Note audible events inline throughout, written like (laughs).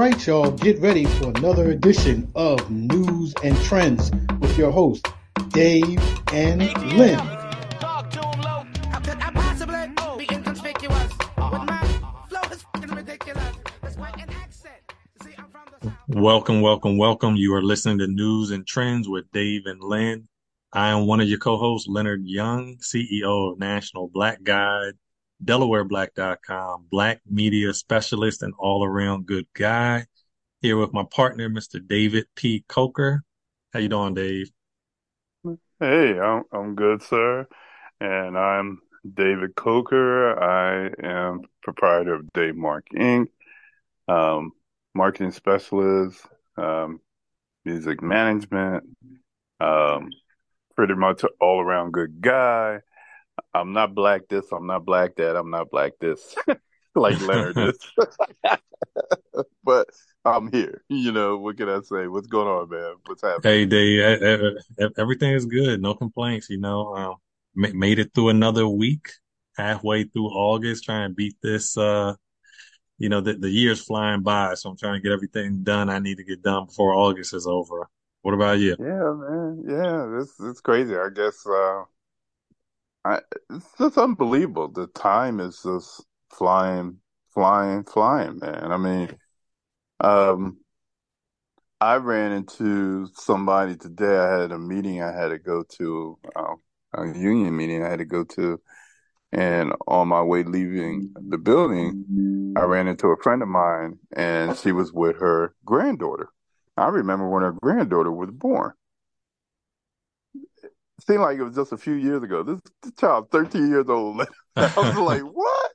right, y'all, get ready for another edition of Newz and Trendz with your host, Dave and Len. Welcome, welcome, welcome. You are listening to Newz and Trendz with Dave and Len. I am one of your co-hosts, Leonard Young, CEO of National Black Guide, DelawareBlack.com, Black media specialist and all-around good guy. Here with my partner, Mr. David P. Coker. How you doing, Dave? Hey, I'm I'm good, sir. And I'm David Coker. I am proprietor of Dave Mark Inc., um, marketing specialist, um, music management, um, pretty much all around good guy. I'm not black this, I'm not black that, I'm not black this, (laughs) like Leonard (laughs) is. (laughs) but I'm here. You know, what can I say? What's going on, man? What's happening? Hey, Dave, everything is good. No complaints. You know, um, made it through another week, halfway through August, trying to beat this. Uh, you know, the, the year's flying by, so I'm trying to get everything done I need to get done before August is over. What about you? Yeah, man. Yeah, this it's crazy. I guess uh, I it's just unbelievable. The time is just flying, flying, flying, man. I mean, um, I ran into somebody today. I had a meeting I had to go to, uh, a union meeting I had to go to, and on my way leaving the building, I ran into a friend of mine, and she was with her granddaughter. I remember when her granddaughter was born. Seemed like it was just a few years ago. This, this child's 13 years old. (laughs) I was (laughs) like, what?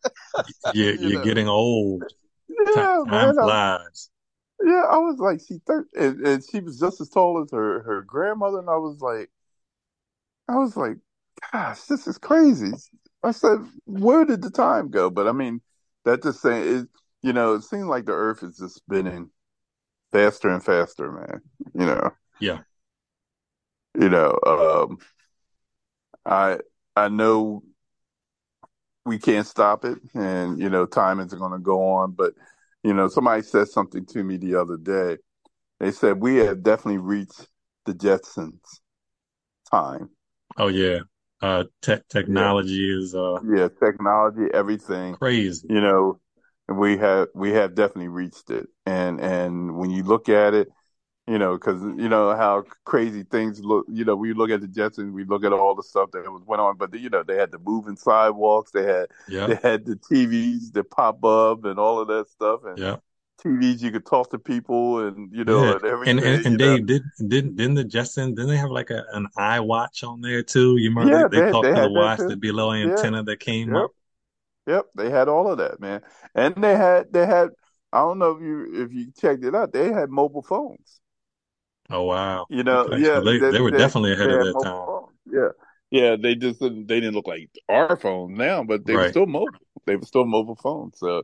Yeah, (laughs) you you're know? getting old. Yeah, Time man. flies. I, yeah, I was like, she thir- and, and she was just as tall as her, her grandmother, and I was like, I was like, gosh, this is crazy. I said, where did the time go? But I mean, that just saying it, you know, it seems like the earth is just spinning faster and faster, man. You know. Yeah. You know, um, I I know we can't stop it, and you know, time is going to go on. But you know, somebody said something to me the other day. They said we have definitely reached the Jetsons time. Oh yeah, uh, te- technology yeah. is uh, yeah, technology, everything crazy. You know, we have we have definitely reached it, and and when you look at it, you know, because you know how crazy things look. You know, we look at the Jetsons, we look at all the stuff that was went on, but you know, they had the moving sidewalks, they had yeah. they had the TVs that pop up and all of that stuff, and yeah. TVs you could talk to people and you know yeah. and everything. And and, and Dave did didn't didn't the Jetsons didn't they have like a an iWatch on there too? You remember yeah, they, they, they talked they to the watch, the below antenna that came yep. up. Yep, they had all of that, man. And they had they had I don't know if you if you checked it out, they had mobile phones. Oh wow! You know, okay. yeah, so they, they, they, were they, definitely ahead of their time. Phones. Yeah, yeah, they just didn't, they didn't look like our phones now, but they right. were still mobile. They were still mobile phones. So,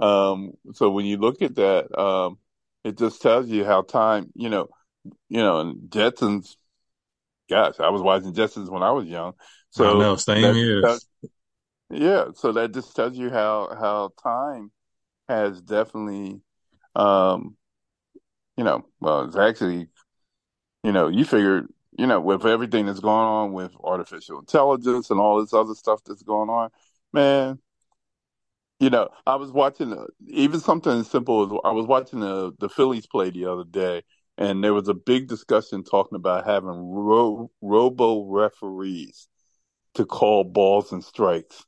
um, so when you look at that, um, it just tells you how time, you know, you know, and Jetsons. Gosh, I was watching Jetsons when I was young. So know, same here. Yeah, so that just tells you how how time has definitely, um, you know, well, it's actually, you know, you figure, you know, with everything that's going on with artificial intelligence and all this other stuff that's going on, man. You know, I was watching uh, even something as simple as I was watching the the Phillies play the other day, and there was a big discussion talking about having ro- robo referees to call balls and strikes.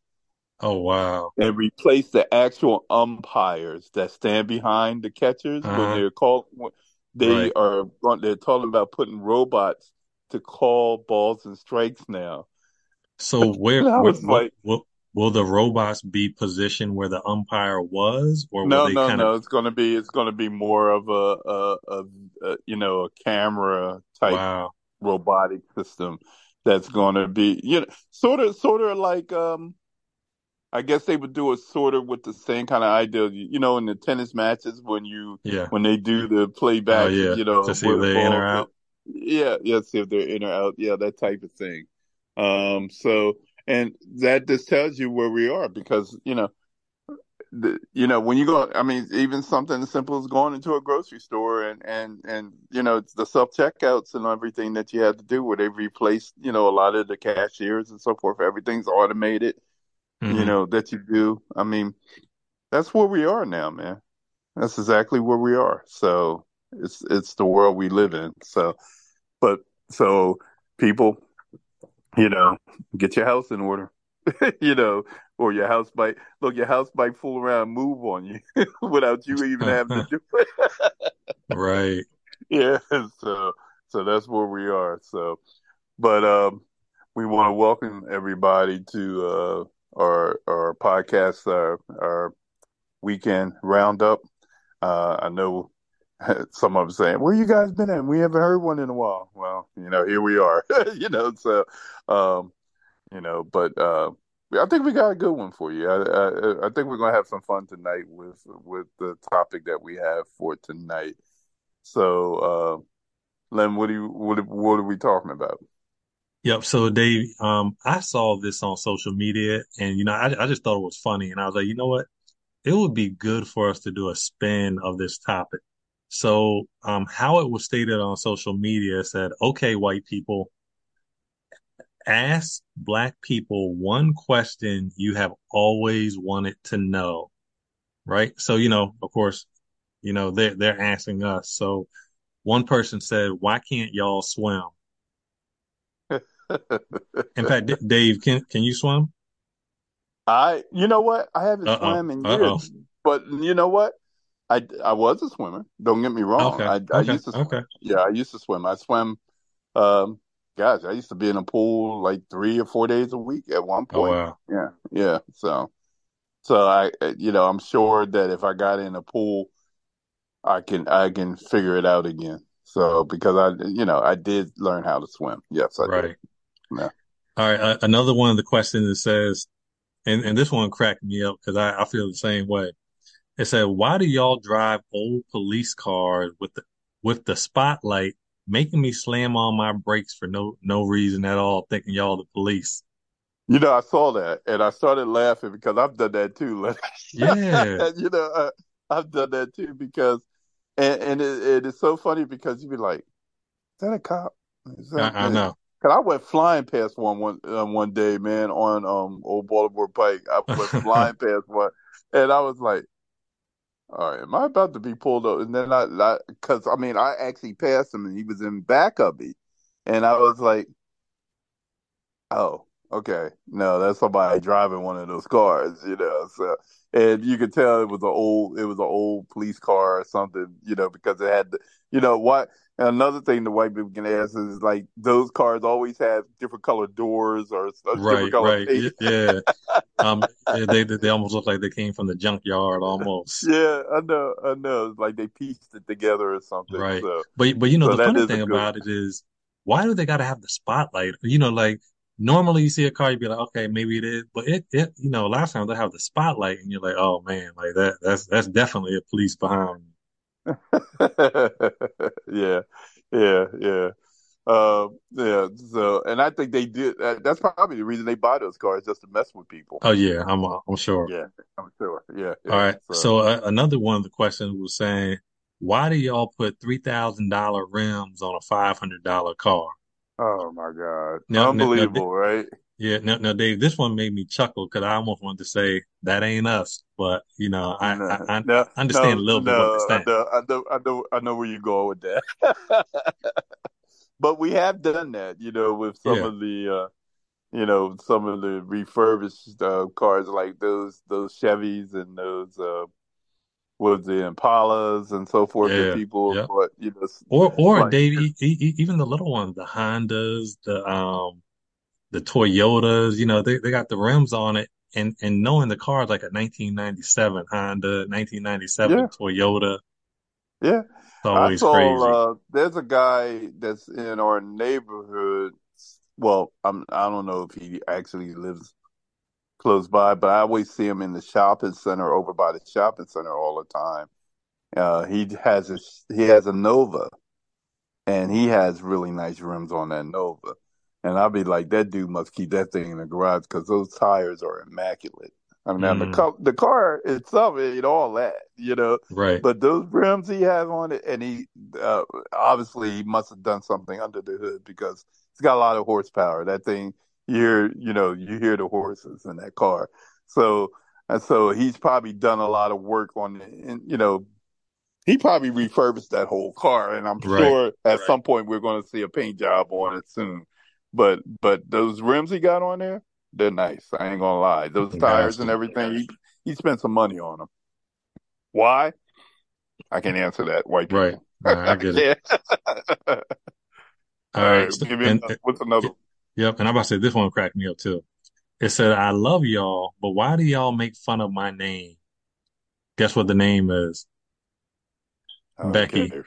Oh wow! And replace the actual umpires that stand behind the catchers uh-huh. when they're called. They right. are they're talking about putting robots to call balls and strikes now. So where, (laughs) where like, will, will the robots be positioned where the umpire was, or no, they no, kind no. It's going to be it's going to be more of a, a, a, a you know a camera type Wow. robotic system that's going to be you know sort of sort of like um I guess they would do it sort of with the same kind of idea, you know, in the tennis matches when you Yeah. when they do the playback, Oh yeah. you know, To see if they're in or out. Yeah, yeah, see if they're in or out, yeah, that type of thing. Um, so and that just tells you where we are because you know the, you know, when you go, I mean, even something as simple as going into a grocery store and, and, and, you know, the self checkouts and everything that you have to do where they've replaced, you know, a lot of the cashiers and so forth. Everything's automated, mm-hmm. you know, that you do. I mean, that's where we are now, man. That's exactly where we are. So it's, it's the world we live in. So, but so people, you know, get your house in order. (laughs) you know, or your house might look your house might fool around move on you (laughs) without you even having to do it. (laughs) right. Yeah. So so that's where we are. So but um we want to welcome everybody to uh our our podcast our our weekend roundup. Uh I know (laughs) some of them saying, Where you guys been at? We haven't heard one in a while. Well, you know, here we are. (laughs) you know, so um you know, but uh, I think we got a good one for you. I, I, I think we're gonna have some fun tonight with with the topic that we have for tonight. So, uh, Len, what do you what what are we talking about? Yep. So, Dave, um, I saw this on social media, and you know, I I just thought it was funny, and I was like, you know what, it would be good for us to do a spin of this topic. So, um, how it was stated on social media said, "Okay, white people." ask black people one question you have always wanted to know. Right. So, you know, of course, you know, they're, they're asking us. So one person said, why can't y'all swim? In fact, Dave, can, can you swim? I, you know what? I haven't Uh-oh. swam in years, Uh-oh. but you know what? I, I was a swimmer. Don't get me wrong. Okay. I, I okay. used to swim. Okay. Yeah, I used to swim. I swam, um, gosh, I used to be in a pool like three or four days a week at one point. Oh, wow. Yeah, yeah. So, so I, you know, I'm sure that if I got in a pool, I can I can figure it out again. So because I, you know, I did learn how to swim. Yes, I right. did. Yeah. All right. Uh, another one of the questions that says, and and this one cracked me up because I, I feel the same way. It said, "Why do y'all drive old police cars with the with the spotlight making me slam on my brakes for no no reason at all, thinking y'all the police. You know, I saw that and I started laughing because I've done that too. (laughs) yeah, you know, uh, I've done that too because, and, and it, it is so funny because you'd be like, "Is that a cop?" That, I, I, know. Cause I went flying past one one uh, one day, man, on um old Baltimore Pike. I went (laughs) flying past one, and I was like, all right, am I about to be pulled up? And then I, because I, I, mean, I actually passed him and he was in back of me, and I was like, oh, okay, no, that's somebody driving one of those cars, you know. So, and you could tell it was an old, it was an old police car or something, you know, because it had, the, you know, what and another thing the white people can ask is like those cars always have different colored doors or right, right, paint. yeah. um, they they almost look like they came from the junkyard almost. (laughs) Yeah, I know, I know. It's like they pieced it together or something. Right, so, but but you know so the funny thing about it is why do they got to have the spotlight? You know, like normally you see a car, you'd be like, okay, maybe it is, but it, it, you know, last time they have the spotlight, and you're like, oh man, like that, that's that's definitely a police behind. (laughs) yeah, yeah, yeah. Um, yeah. So, and I think they did. Uh, that's probably the reason they buy those cars just to mess with people. Oh yeah, I'm uh, I'm sure. Yeah, I'm sure. Yeah. yeah. All right. So, so uh, another one of the questions was saying, why do y'all put three thousand dollar rims on a five hundred dollar car? Oh my god! Now, Unbelievable, now, now, right? Yeah, now, now, Dave, this one made me chuckle because I almost wanted to say that ain't us, but you know, I no, I, I no, understand no, a little bit what I know, I know, I know, I know where you're going with that. (laughs) but we have done that, you know, with some yeah. of the, uh, you know, some of the refurbished uh, cars like those those Chevys and those uh, was the Impalas and so forth yeah, that people, yeah. but you know, or or like, Dave, even the little ones, the Hondas, the um the Toyotas, you know, they, they got the rims on it. And, and knowing the car is like a 1997 Honda, 1997 yeah. Toyota. Yeah. It's always saw, crazy. Uh, there's a guy that's in our neighborhood. Well, I'm, I don't know if he actually lives close by, but I always see him in the shopping center over by the shopping center all the time. Uh, he has a, he has a Nova and he has really nice rims on that Nova. And I'll be like, that dude must keep that thing in the garage because those tires are immaculate. I mean, now the Mm, car, the car itself ain't all that, you know. right. But those rims he has on it, and he uh, obviously he must have done something under the hood because it's got a lot of horsepower. That thing, you hear, you know, you hear the horses in that car. So and so he's probably done a lot of work on it, and you know, he probably refurbished that whole car. And I'm Right. sure at Right. some point we're going to see a paint job on it soon. But but those rims he got on there, they're nice. I ain't gonna lie. Those tires and everything, he he spent some money on them. Why? I can't answer that. White people. Right. I get it. (laughs) All right. right. So, Give me and another, what's another? yep. And I'm about to say this one cracked me up too. It said, "I love y'all, but why do y'all make fun of my name?" Guess what the name is? Oh, Becky. (laughs)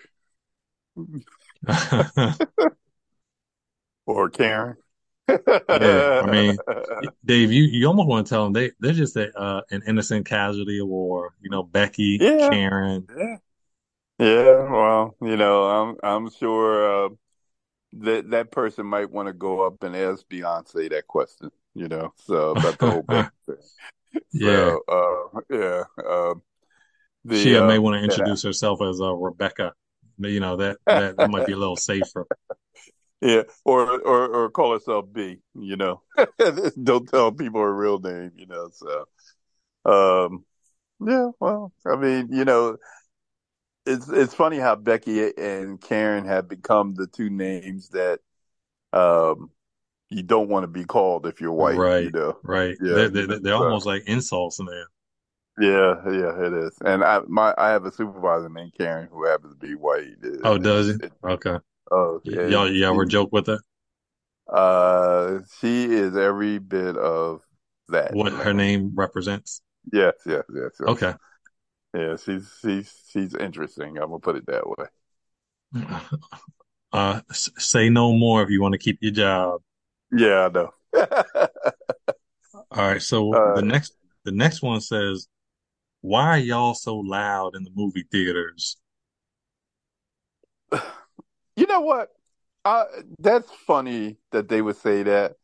(laughs) Or Karen. Yeah, I (laughs) mean, Dave, you, you almost want to tell them they they're just a, uh, an innocent casualty of war. You know, Becky, Yeah. Karen. Yeah. Yeah, well, you know, I'm I'm sure uh, that that person might want to go up and ask Beyonce that question, you know, so about the whole (laughs) thing. Yeah, So, uh, yeah, uh, the she uh, may uh, want to yeah, introduce herself as uh, Rebecca. You know that that that might be a little safer. Yeah, or or or call herself B, you know. (laughs) Don't tell people her real name, you know. So, um, yeah, well, I mean, you know, it's it's funny how Becky and Karen have become the two names that um you don't want to be called if you're white, you Right, know. right. Yeah, They're they're, they're So, almost like insults now. yeah, yeah, it is. And I my I have a supervisor named Karen who happens to be white. It, Oh, does it? it, Okay. Oh, Y- and y'all she joke with her? uh she is every bit of that, What her name represents? Yes, yes, yes, yes. Okay. Yeah, she's she's she's interesting. I'm gonna put it that way. (laughs) Uh, say no more if you want to keep your job. Yeah, I know. (laughs) All right. So uh, the next the next one says, "Why are y'all so loud in the movie theaters?" (laughs) you know what? Uh, that's funny that they would say that,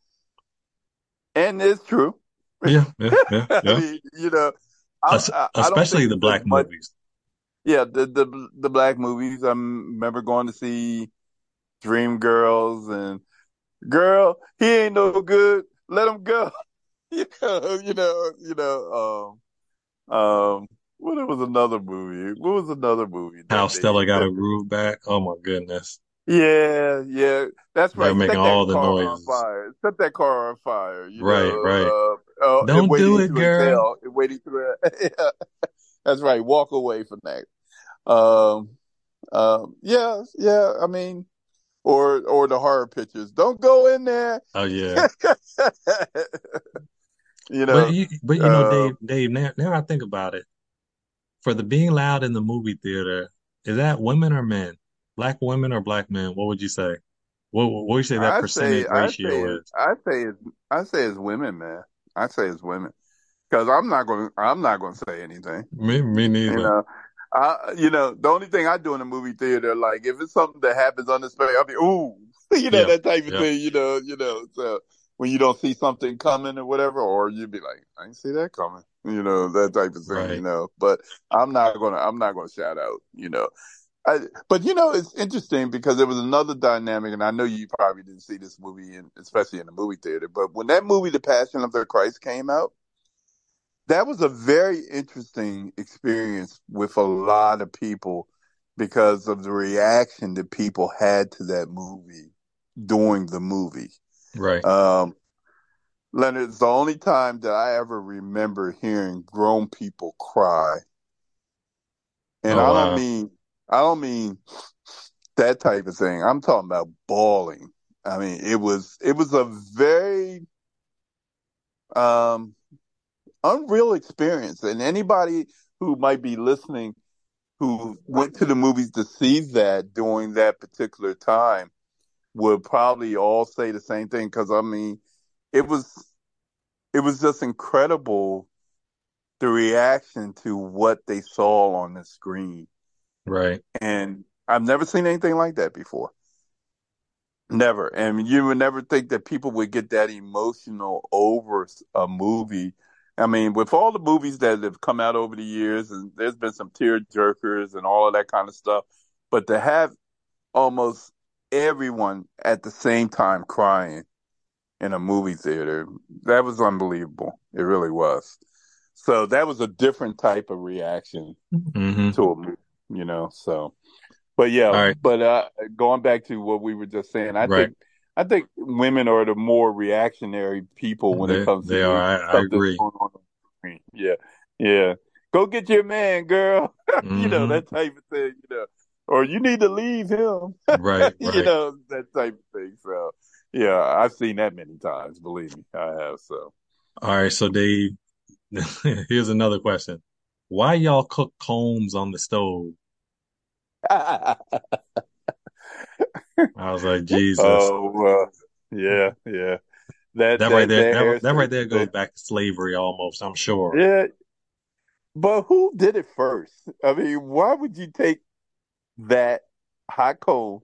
and it's true. Yeah, yeah, yeah, (laughs) I mean, you know, I, I, especially the black much. movies. Yeah, the the the black movies. I remember going to see Dreamgirls and Girl, he ain't no good. Let him go. (laughs) you know, you know, you know. Um, um, what was another movie? What was another movie How Stella got a groove back. Oh my goodness. Yeah, yeah, that's They're right. making Set all that the car on fire. Set that car on fire. You Right, right. uh, uh, Don't do it, girl. waiting to. (laughs) yeah, that's right. Walk away from that. Um, um, yeah, yeah. I mean, or or the horror pictures. Don't go in there. Oh (laughs) yeah. you But know, you, but you know, uh, Dave, Dave, now, now I think about it. For the being loud in the movie theater, is that women or men? Black women or black men? What would you say? What, what would you say that I say, percentage I say, ratio it's, is? I say, it's, I say it's women, man. I say it's women because I'm not going, to I'm not going to say anything. Me, me You neither. know, I, you know, the only thing I do in a movie theater, like if it's something that happens unexpected, I'll be ooh, (laughs) you know, Yeah, that type of yeah, thing. You know, you know. So when you don't see something coming or whatever, or you'd be like, I didn't see that coming. You know, that type of thing. You know, but I'm not gonna, I'm not gonna shout out. You know, I, but you know, it's interesting because there was another dynamic, and I know you probably didn't see this movie, in, especially in the movie theater. But when that movie, The Passion of the Christ, came out, that was a very interesting experience with a lot of people because of the reaction that people had to that movie during the movie. Right. Um, Leonard, it's the only time that I ever remember hearing grown people cry. And Oh, I don't wow. mean, I don't mean that type of thing. I'm talking about bawling. I mean, it was, it was a very, um, unreal experience. And anybody who might be listening who went to the movies to see that during that particular time would probably all say the same thing. Cause I mean, it was, it was just incredible the reaction to what they saw on the screen. Right. And I've never seen anything like that before. Never. And you would never think that people would get that emotional over a movie I mean, with all the movies that have come out over the years, and there's been some tear jerkers and all of that kind of stuff, but to have almost everyone at the same time crying in a movie theater, that was unbelievable. It really was. So that was a different type of reaction hmm to a movie, you know. So, but yeah, right. but uh, going back to what we were just saying, I Right. think I think women are the more reactionary people when They, it comes to they are. I, I agree. going on on the screen. Yeah, yeah. Go get your man, girl. (laughs) you know hmm that type of thing. You know, or you need to leave him. Right. (laughs) you know that type of thing. So, yeah, I've seen that many times. Believe me, I have. So, All right. So Dave, (laughs) here's another question. Why y'all cook combs on the stove? (laughs) I was like, Jesus. oh, uh, yeah, yeah. That That right that there, that that, right there goes back to slavery almost, I'm sure. yeah, but who did it first? I mean, why would you take that hot comb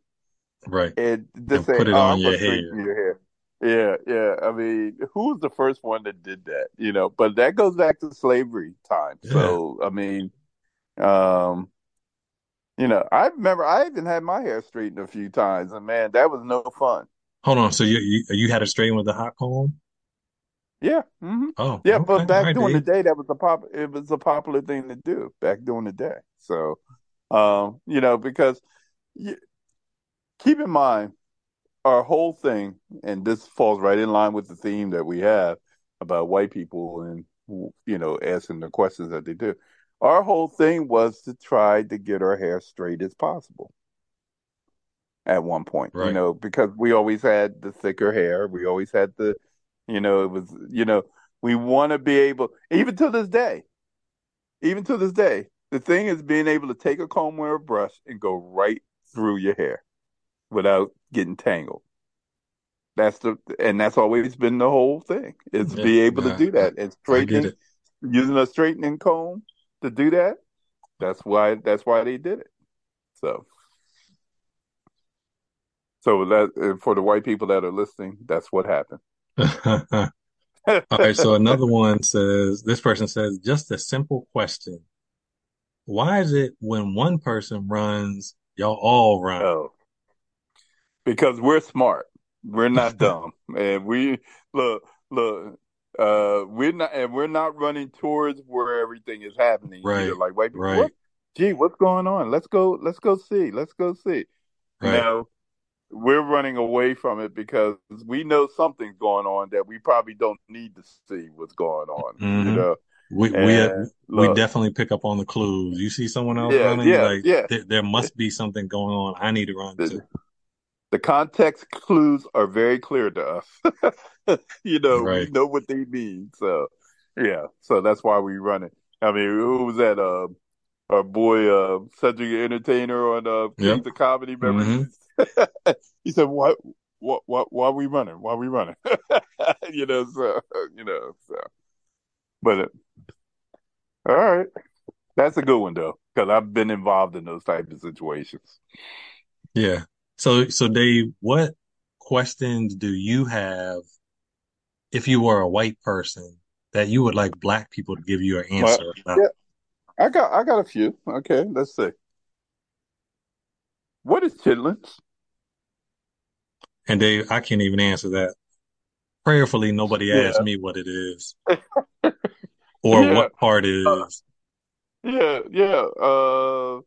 Right. and And just say, put it "Oh, on your your hair"? Yeah, yeah. I mean, who was the first one that did that? You know, but that goes back to slavery time. Yeah. So, I mean, um, you know, I remember I even had my hair straightened a few times, and man, that was no fun. Hold on. So you, you you had it straightened with a hot comb? Yeah, hmm Oh, Yeah, okay. but back right, during the day, that was a pop. It was a popular thing to do back during the day. So, um, you know, because you, keep in mind our whole thing, and this falls right in line with the theme that we have about white people and you know asking the questions that they do. Our whole thing was to try to get our hair straight as possible at one point, you know, because we always had the thicker hair. We always had the, you know, it was, you know, we want to be able, even to this day, even to this day, the thing is being able to take a comb or a brush and go right through your hair without getting tangled. That's the, and that's always been the whole thing is Yeah. be able to do that and I get straightening, using a straightening comb to do that. That's why, that's why they did it. So, so that, for the white people that are listening, that's what happened. (laughs) All right. So another one says, this person says, just a simple question. Why is it when one person runs, y'all all run? Oh, because we're smart. We're not (laughs) dumb. And we look, look, uh, we're not, and we're not running towards where everything is happening either. Right. Like white people, Right. what? Gee, what's going on? Let's go, let's go see. Let's go see. Right. No, we're running away from it because we know something's going on that we probably don't need to see what's going on. You hmm know, We we uh, and we look, definitely pick up on the clues. You see someone else yeah, running, yeah, like, yeah. there, there must be something going on. I need to run too. The context clues are very clear to us. (laughs) you know, we know what they mean. So, yeah. So that's why we run it. I mean, who was that? Uh, our boy, uh, Cedric Entertainer on, uh, Yep. Kings of Comedy. Remember? hmm He, (laughs) he said, what, what, what, why are we running? Why are we running? (laughs) you know, so, you know, so, but, uh, all right. That's a good one though, because I've been involved in those type of situations. Yeah. So so Dave, what questions do you have if you were a white person that you would like black people to give you an Well, answer about? yeah, I got, I got a few. Okay. Let's see. What is chitlins? And Dave, I can't even answer that. Prayerfully, nobody Yeah. asked me what it is (laughs) or Yeah. what part it Uh, is. yeah. Yeah. Uh,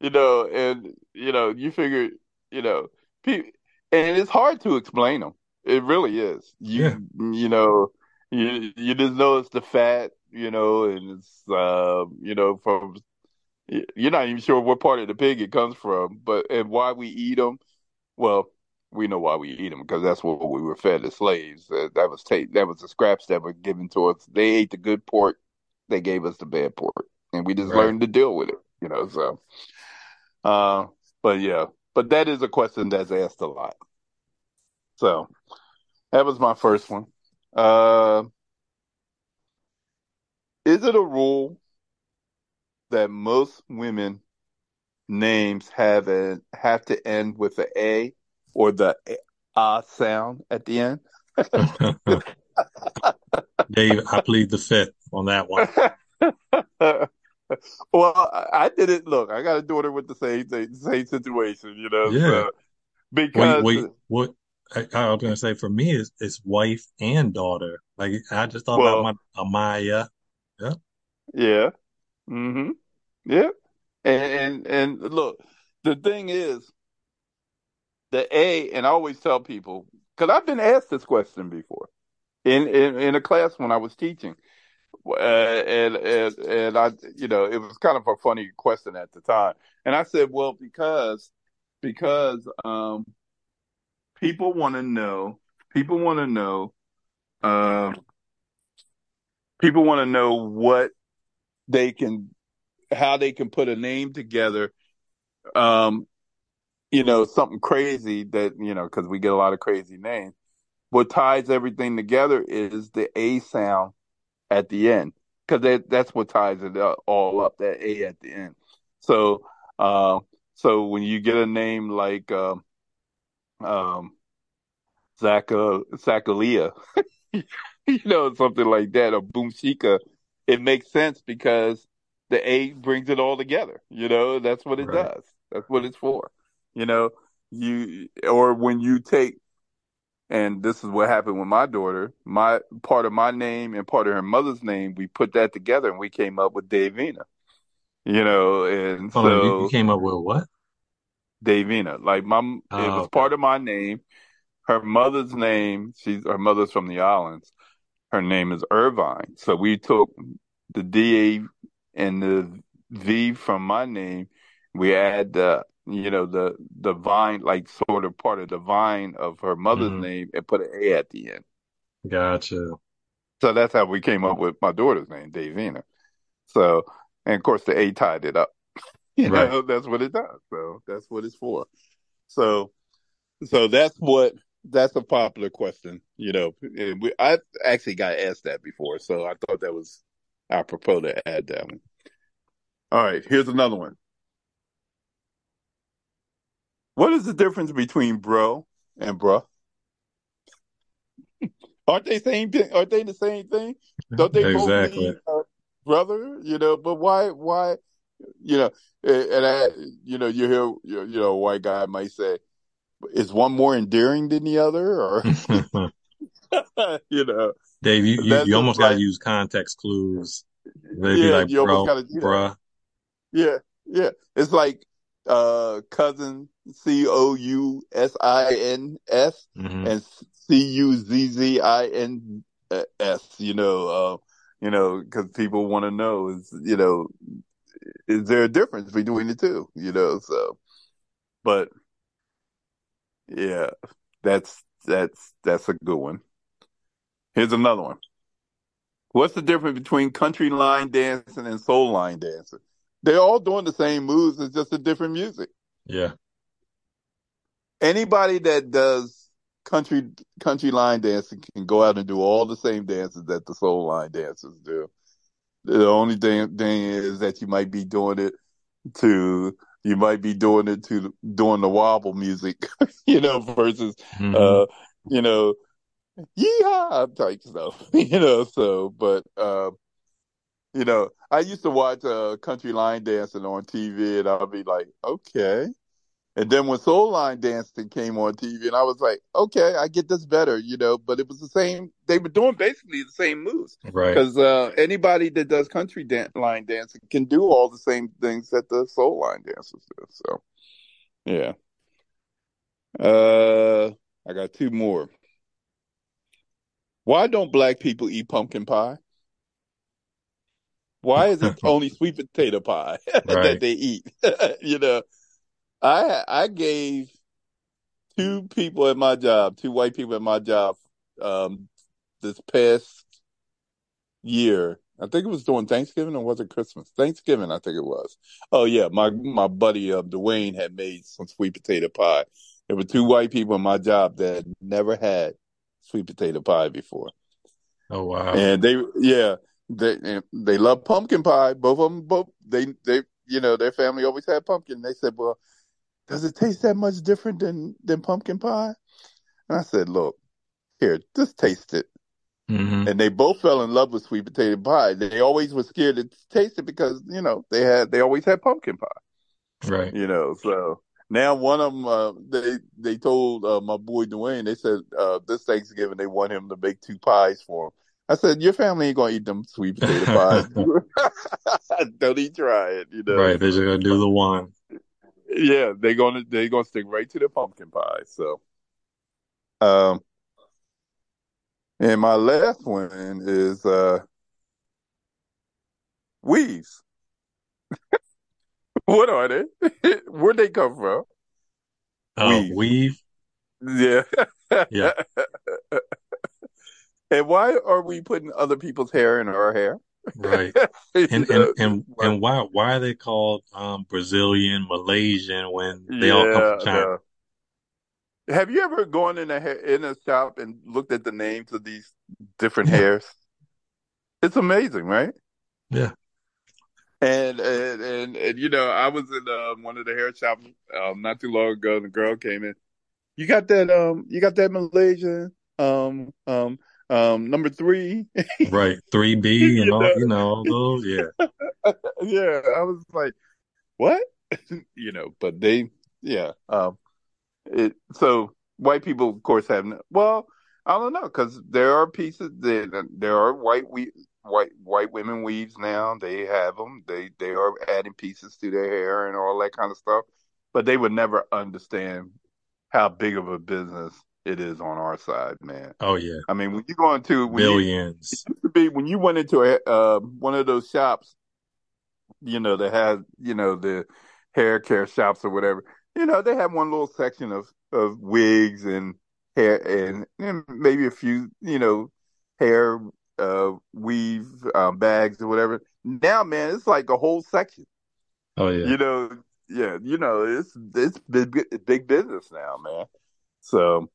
you know, and you know, you figure, you know, pe- and it's hard to explain them. It really is. Yeah. You, you know, you you just know it's the fat, you know, and it's uh, you know, from you're not even sure what part of the pig it comes from, but and why we eat them. Well, we know why we eat them because that's what we were fed as slaves. Uh, that was ta- that was the scraps that were given to us. They ate the good pork, they gave us the bad pork, and we just Right. learned to deal with it. You know, so. Uh, but yeah, but that is a question that's asked a lot. So that was my first one. Uh, is it a rule that most women names have a have to end with the A or the ah sound at the end? (laughs) Dave, I plead the fifth on that one. (laughs) (laughs) well, I did it. Look, I got a daughter with the same thing, same situation, you know. Yeah. So, because wait, wait, what? I, I, was gonna say for me, it's, it's wife and daughter. Like I just thought well, about my Amaya. Yeah. Yeah. Mm-hmm. Yeah. And, and and look, the thing is, the A, and I always tell people because I've been asked this question before in in, in a class when I was teaching. Uh, and and and I, you know, it was kind of a funny question at the time. And I said, well, because because um, people want to know, people want to know, uh, people want to know what they can, how they can put a name together. Um, you know, something crazy that you know, because we get a lot of crazy names. What ties everything together is the A sound at the end because that, that's what ties it all up that a at the end. So uh, so when you get a name like um um Zaka, Zakalia, (laughs) you know something like that or Boomshika it makes sense because the a brings it all together you know? That's what it right. does. That's what it's for you know? You or when you take and this is what happened with my daughter. My part of my name and part of her mother's name, we put that together and we came up with Davina. You know, and oh, so you came up with what? Davina. Like my, oh, it was okay. part of my name. Her mother's name, she's her mother's from the islands. Her name is Irvine. So we took the D A and the V from my name. We add the you know, the the vine, like sort of part of the vine of her mother's mm-hmm. name, and put an A at the end. Gotcha. So that's how we came up with my daughter's name, Davina. So, and of course, the A tied it up. (laughs) you right. know, that's what it does. So that's what it's for. So, so that's what that's a popular question. You know, we, I actually got asked that before, so I thought that was apropos to add that one. All right, here's another one. What is the difference between bro and bruh? aren't they same thing? Aren't they the same thing? Don't they both mean uh, brother? You know, but why? Why? You know, and I, you know, you hear, you know, a white guy might say, "Is one more endearing than the other?" Or, (laughs) you know, Dave, you you, you almost got to use context clues. They'd yeah, like, you bro, almost got to do bruh. That. Yeah, yeah. It's like uh, cousin C O U S I N S mm-hmm. and C U Z Z I N S. You know, uh, you know, because people want to know is you know, is there a difference between the two? You know, so, but yeah, that's that's that's a good one. Here's another one. What's the difference between country line dancing and soul line dancing? They're all doing the same moves. It's just a different music. Yeah. Anybody that does country country line dancing can go out and do all the same dances that the soul line dancers do. The only thing, thing is that you might be doing it to you might be doing it to doing the wobble music, (laughs) you know, versus mm-hmm. uh, you know, yeehaw type stuff, (laughs) you know. So, but uh, you know, I used to watch uh, country line dancing on TV, and I'll be like, okay. And then when soul line dancing came on TV, and I was like, okay, I get this better, you know. But it was the same; they were doing basically the same moves, right? Because uh, anybody that does country dan- line dancing can do all the same things that the soul line dancers do. So, yeah. Uh, I got two more. Why don't black people eat pumpkin pie? Why is it (laughs) only sweet potato pie (laughs) that they eat? (laughs) you know, I I gave two people at my job, two white people at my job, um, this past year. I think it was during Thanksgiving or was it Christmas? Thanksgiving, I think it was. Oh yeah, my my buddy uh, Dwayne had made some sweet potato pie. There were two white people in my job that never had sweet potato pie before. Oh wow! And they, yeah, they they love pumpkin pie. Both of them, both they they you know their family always had pumpkin. They said, "Well, does it taste that much different than than pumpkin pie?" And I said, "Look, here, just taste it. hmm and they both fell in love with sweet potato pie. They always were scared to taste it because you know they had they always had pumpkin pie. Right. You know, so now one of them uh, they they told uh, my boy Dwayne they said uh, this Thanksgiving they want him to make two pies for him. I said your family ain't gonna eat them sweet potato (laughs) pies. (laughs) Don't even try it. You know, Right. They're just gonna do the one. Yeah, they're gonna they're gonna stick right to the pumpkin pie. So, um, and my last one is uh, weaves. (laughs) what are they? (laughs) Where'd they come from? Oh, Weave. weave. Yeah, Yeah. (laughs) and why are we putting other people's hair in our hair? Right. (laughs) And and and and why why are they called um Brazilian, Malaysian when they all come from China? no. Have you ever gone in a hair, in a shop and looked at the names of these different Yeah. hairs? It's amazing, right? Yeah. And and and, and you know, I was in um, one of the hair shops um, not too long ago, and the girl came in. You got that um, you got that Malaysian um um um number three. Right. 3B (laughs) You and all know. you know, all those. Yeah. (laughs) yeah, I was like, what? (laughs) you know, but they, yeah. Um, it so white people, of course, have no, well, I don't know, because there are pieces that There are white we white white women weaves now. They have them. They they are adding pieces to their hair and all that kind of stuff. But they would never understand how big of a business it is on our side, man. Oh yeah. I mean, when you go into when Billions. used to be when you went into a uh, one of those shops, you know, that had you know the hair care shops or whatever. You know, they have one little section of of wigs and hair and, and maybe a few, you know, hair uh weave um, bags or whatever. Now, man, it's like a whole section. Oh yeah. You know, yeah, you know, it's it's big big business now, man. So,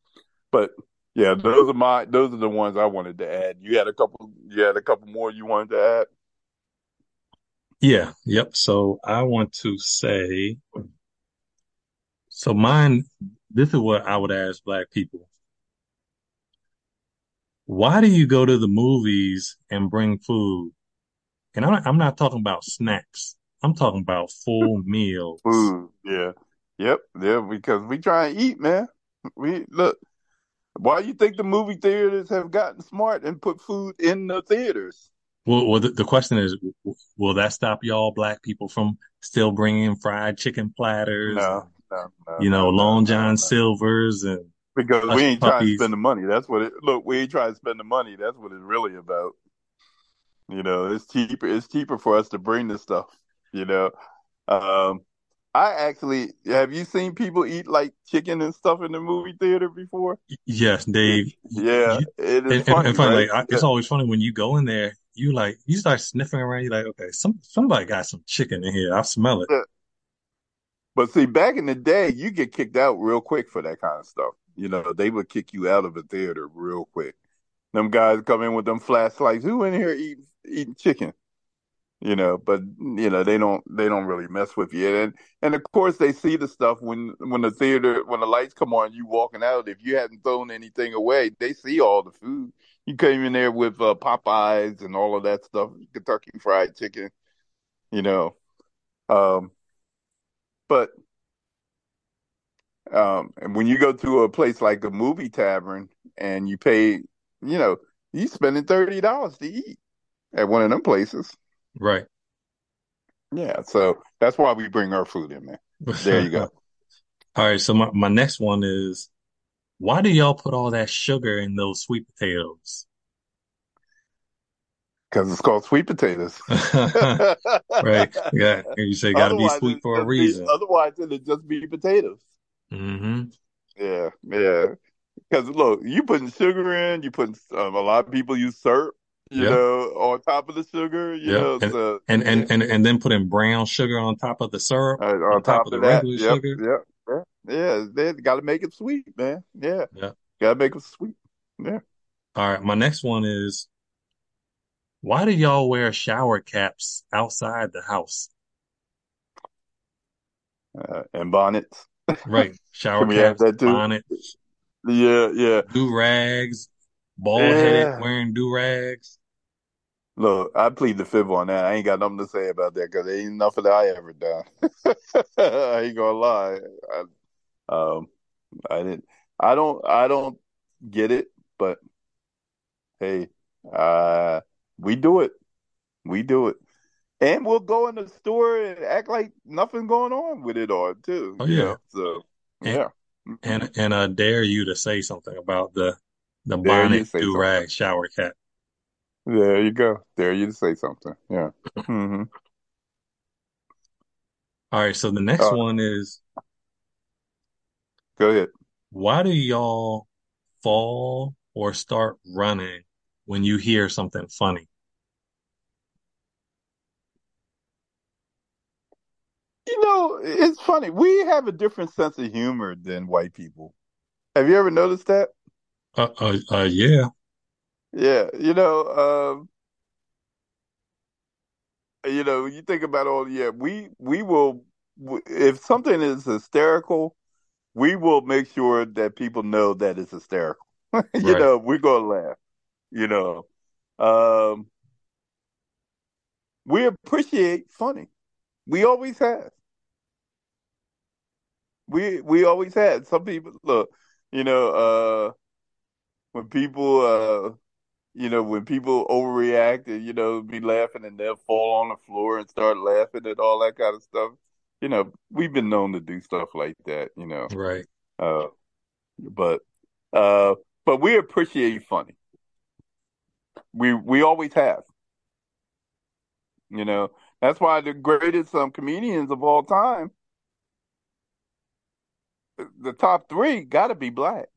but yeah, mm-hmm. those are my those are the ones I wanted to add. You had a couple, you had a couple more you wanted to add. Yeah, yep. So I want to say, so mine, this is what I would ask black people. Why do you go to the movies and bring food? And I'm not, I'm not talking about snacks. I'm talking about full (laughs) meals. Food, yeah, yep, yeah, because we try and eat, man. We look. Why do you think the movie theaters have gotten smart and put food in the theaters? Well, well the, the question is, will that stop y'all black people from still bringing fried chicken platters, No, no, no, you know, no, Long John. Silvers and Because we ain't trying to spend the money. That's what it. Look, we ain't trying to spend the money. That's what it's really about. You know, it's cheaper. It's cheaper for us to bring this stuff. You know, um, I actually have you seen people eat like chicken and stuff in the movie theater before? Yes, Dave. Yeah, You, it is and, funny, and funny, right? like I, it's always funny when you go in there, you like you start sniffing around. You're like, okay, some somebody got some chicken in here. I smell it. Yeah. But see, back in the day, you get kicked out real quick for that kind of stuff. You know, they would kick you out of the theater real quick. Them guys come in with them flashlights. Who in here eating eating chicken? You know, but you know they don't they don't really mess with you. And and of course they see the stuff when when the theater when the lights come on, you walking out. If you hadn't thrown anything away, they see all the food. You came in there with uh, Popeyes and all of that stuff, Kentucky Fried Chicken. You know, um, but um, and when you go to a place like a movie tavern and you pay, you know, you spending thirty dollars to eat at one of them places. Right. Yeah, so that's why we bring our food in, man. There you go. (laughs) All right. So my, my next one is, why do y'all put all that sugar in those sweet potatoes? Because it's called sweet potatoes. (laughs) Right. Yeah. You say gotta be sweet for a just be, reason. otherwise it'd just be potatoes. Mm-hmm. Yeah, yeah. Because look, you putting sugar in, you putting um, a lot of people use syrup, you Yeah. know, on top of the sugar, you Yeah. know, And, so and, and, and, and then putting brown sugar on top of the syrup, on on top top of of the that, regular yep, sugar. yep, yeah, yeah. They got to make it sweet, man. Yeah, Yeah. got to make it sweet. Yeah. All right. My next one is, why do y'all wear shower caps outside the house? Uh, and bonnets. Right. (laughs) Shower caps, that too? bonnets, Yeah, yeah. do rags, bald headed, Yeah. wearing do rags. Look, I plead the fifth on that. I ain't got nothing to say about that because ain't nothing that I ever done. (laughs) I ain't gonna lie. I, um, I didn't. I don't. I don't get it. But hey, uh, we do it. We do it, and we'll go in the store and act like nothing going on with it on too. Oh, you yeah. know? So And- yeah. And and I dare you to say something about the the Dare bonnet do rag shower cap. There you go. There you to say something. Yeah. hmm All right, so the next Uh, one is Go ahead. why do y'all fall or start running when you hear something funny? You know, it's funny. We have a different sense of humor than white people. Have you ever noticed that? Uh, uh, uh yeah, Yeah. You know, um, you know, you think about all. Yeah, we we will. If something is hysterical, we will make sure that people know that it's hysterical. (laughs) you Right. know, we're gonna laugh. You know, um, we appreciate funny. We always have. We we always had. Some people look, you know, uh when people uh you know, when people overreact and, you know, be laughing and they'll fall on the floor and start laughing and all that kind of stuff. You know, we've been known to do stuff like that, you know. right. Uh but uh but we appreciate funny. We we always have. You know, that's why the greatest um comedians of all time, the top three gotta be black.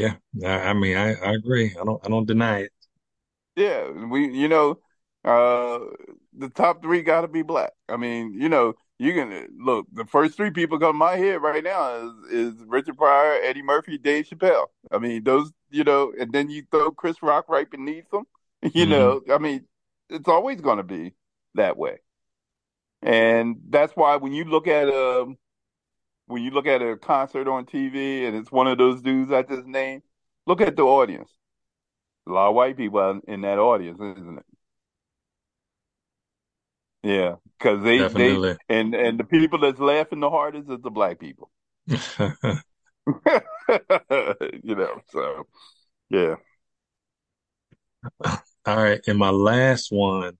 Yeah, I, I mean, I, I agree. I don't I don't deny it. Yeah, we you know, uh the top three got to be black. I mean, you know, you can look. The first three people come to my head right now is is Richard Pryor, Eddie Murphy, Dave Chappelle. I mean, those you know, and then you throw Chris Rock right beneath them. (laughs) You Mhm. know, I mean, it's always going to be that way, and that's why when you look at um when you look at a concert on TV and it's one of those dudes I just named, look at the audience. A lot of white people in that audience, isn't it? Yeah, because they Definitely. they and and the people that's laughing the hardest is the black people. (laughs) (laughs) you know, so yeah. All right, and my last one,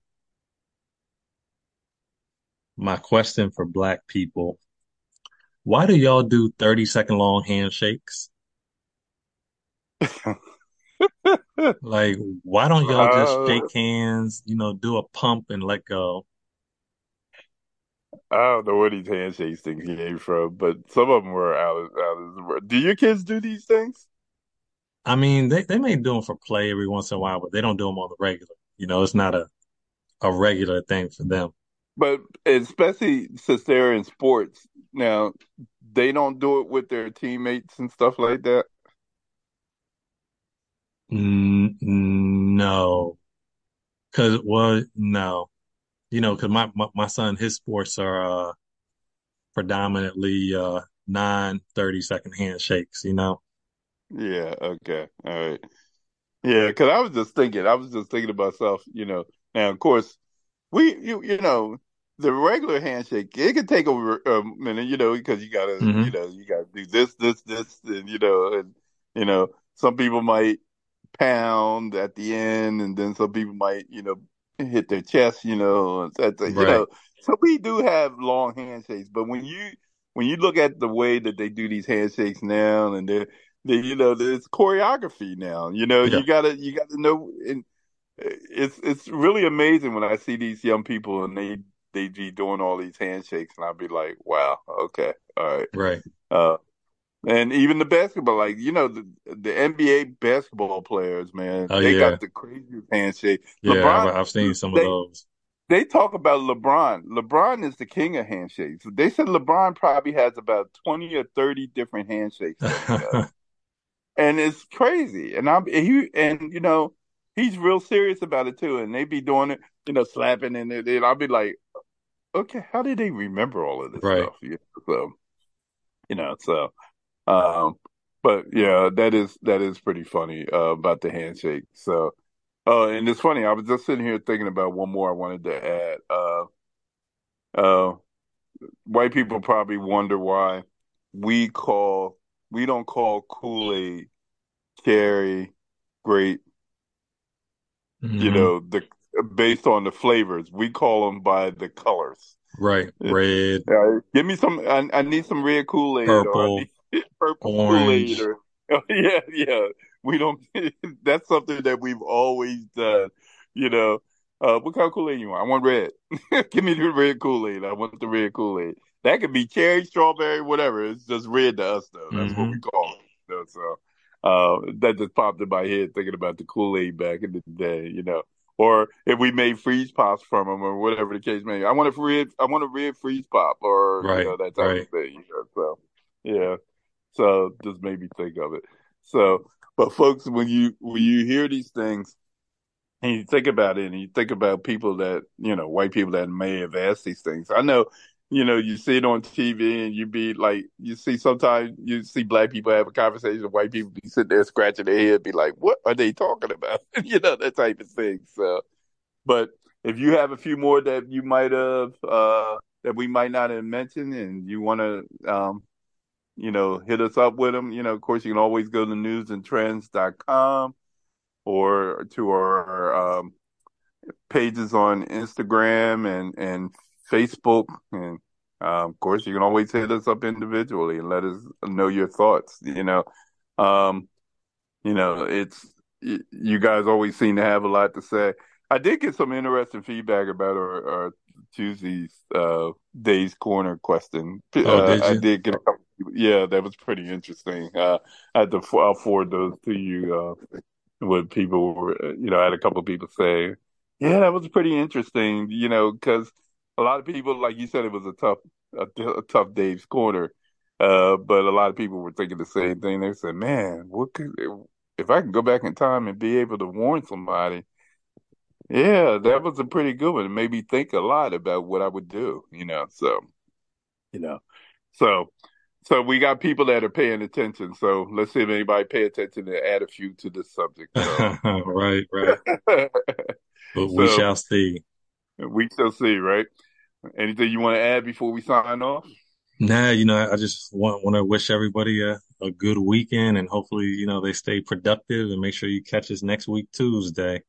my question for black people. Why do y'all do 30 second long handshakes? (laughs) Like, why don't y'all just Uh, shake hands, you know, do a pump and let go? I don't know where these handshakes things came from, but some of them were out of out of the world. Do your kids do these things? I mean, they, they may do them for play every once in a while, but they don't do them on the regular. You know, it's not a, a regular thing for them. But especially since they're in sports now, they don't do it with their teammates and stuff like that. N no, cause well, no, you know, cause my, my my son, his sports are uh predominantly uh non 30 second handshakes. You know, Yeah, okay. All right. Yeah, because I was just thinking, I was just thinking to myself, you know, now of course we you you know, the regular handshake, it can take over a minute, you know, because you gotta Mhm. you know, you gotta do this, this, this, and you know, and you know, some people might pound at the end, and then some people might, you know, hit their chest, you know, and that's, you Right. know, so we do have long handshakes, but when you when you look at the way that they do these handshakes now, and they're they, you know, it's choreography now. You know, Yeah. you gotta you gotta know, and it's it's really amazing when I see these young people and they they be doing all these handshakes, and I'll be like, wow, okay, all right. right. Uh, and even the basketball, like you know, the the NBA basketball players, man, Oh, they yeah. got the craziest handshake. Yeah, LeBron, I've, I've seen some of those. they talk about LeBron. LeBron is the king of handshakes. They said LeBron probably has about twenty or thirty different handshakes that he does, and it's crazy. And I'm he and you know he's real serious about it too. And they be doing it, you know, slapping and it. And I'll be like, okay, how did they remember all of this Right. stuff? You know, so you know, so um, but yeah, that is that is pretty funny uh, about the handshake. So, uh, and it's funny. I was just sitting here thinking about one more I wanted to add. Uh, uh, white people probably wonder why we call we don't call Kool Aid cherry grape. Mm-hmm. You know the based on the flavors. We call them by the colors. Right, red. Yeah, give me some. I, I need some red Kool Aid. Purple, purple orange. Kool-Aid or (laughs) (laughs) yeah, yeah. We don't. (laughs) that's something that we've always done. You know, uh, what kind of Kool Aid you want? I want red. Give me the red Kool Aid. I want the red Kool Aid. That could be cherry, strawberry, whatever. It's just red to us, though. That's mm-hmm. what we call it. You know, so uh, that just popped in my head thinking about the Kool Aid back in the day. You know, or if we made freeze pops from them or whatever the case may be. I want a red. I want a red freeze pop or right, you know that type right. of thing. So yeah. So just made me think of it. So, but folks, when you when you hear these things and you think about it, and you think about people that you know, white people that may have asked these things. I know, you know, you see it on TV, and you be like, you see sometimes you see black people have a conversation, white people be sitting there scratching their head, be like, what are they talking about? (laughs) you know, that type of thing. So, but if you have a few more that you might have uh that we might not have mentioned, and you want to um you know, hit us up with them. You know, of course, you can always go to newzandtrendz.com or to our um, pages on Instagram and, and Facebook. And uh, of course, you can always hit us up individually and let us know your thoughts. You know, um, you know, it's you guys always seem to have a lot to say. I did get some interesting feedback about our, our Tuesday's uh, Dave's Corner question. Oh, uh, did I did get a couple. Yeah, that was pretty interesting. Uh, I had to I'll forward those to you. Uh, what people were, you know, I had a couple of people say, "Yeah, that was pretty interesting." You know, because a lot of people, like you said, it was a tough, a, a tough Dave's Corner. Uh, but a lot of people were thinking the same thing. They said, "Man, what could if I can go back in time and be able to warn somebody?" Yeah, that was a pretty good one. It made me think a lot about what I would do, you know. So, you know, so so we got people that are paying attention. So let's see if anybody pay attention and add a few to this subject. So. (laughs) right, right. (laughs) But we So- shall see. we shall see, right? Anything you want to add before we sign off? Nah, you know, I just want want to wish everybody a, a good weekend and hopefully, you know, they stay productive and make sure you catch us next week Tuesday.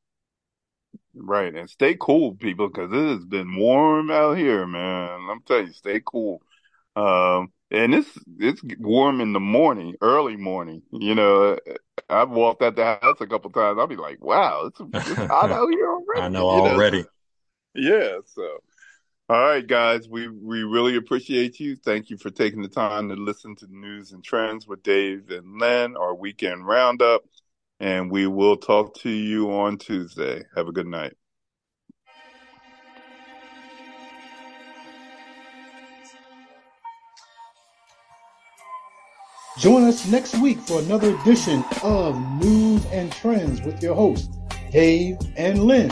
Right, and stay cool, people, because it has been warm out here, man. I'm telling you, stay cool. Um, and it's it's warm in the morning, early morning. You know, I've walked out the house a couple times. I'll be like, "Wow, it's, it's hot (laughs) out here already." I know you already. Yeah. So, all right, guys, we we really appreciate you. Thank you for taking the time to listen to Newz and Trendz with Dave and Len, our weekend roundup. And we will talk to you on Tuesday. Have a good night. Join us next week for another edition of Newz and Trendz with your hosts, Dave and Len.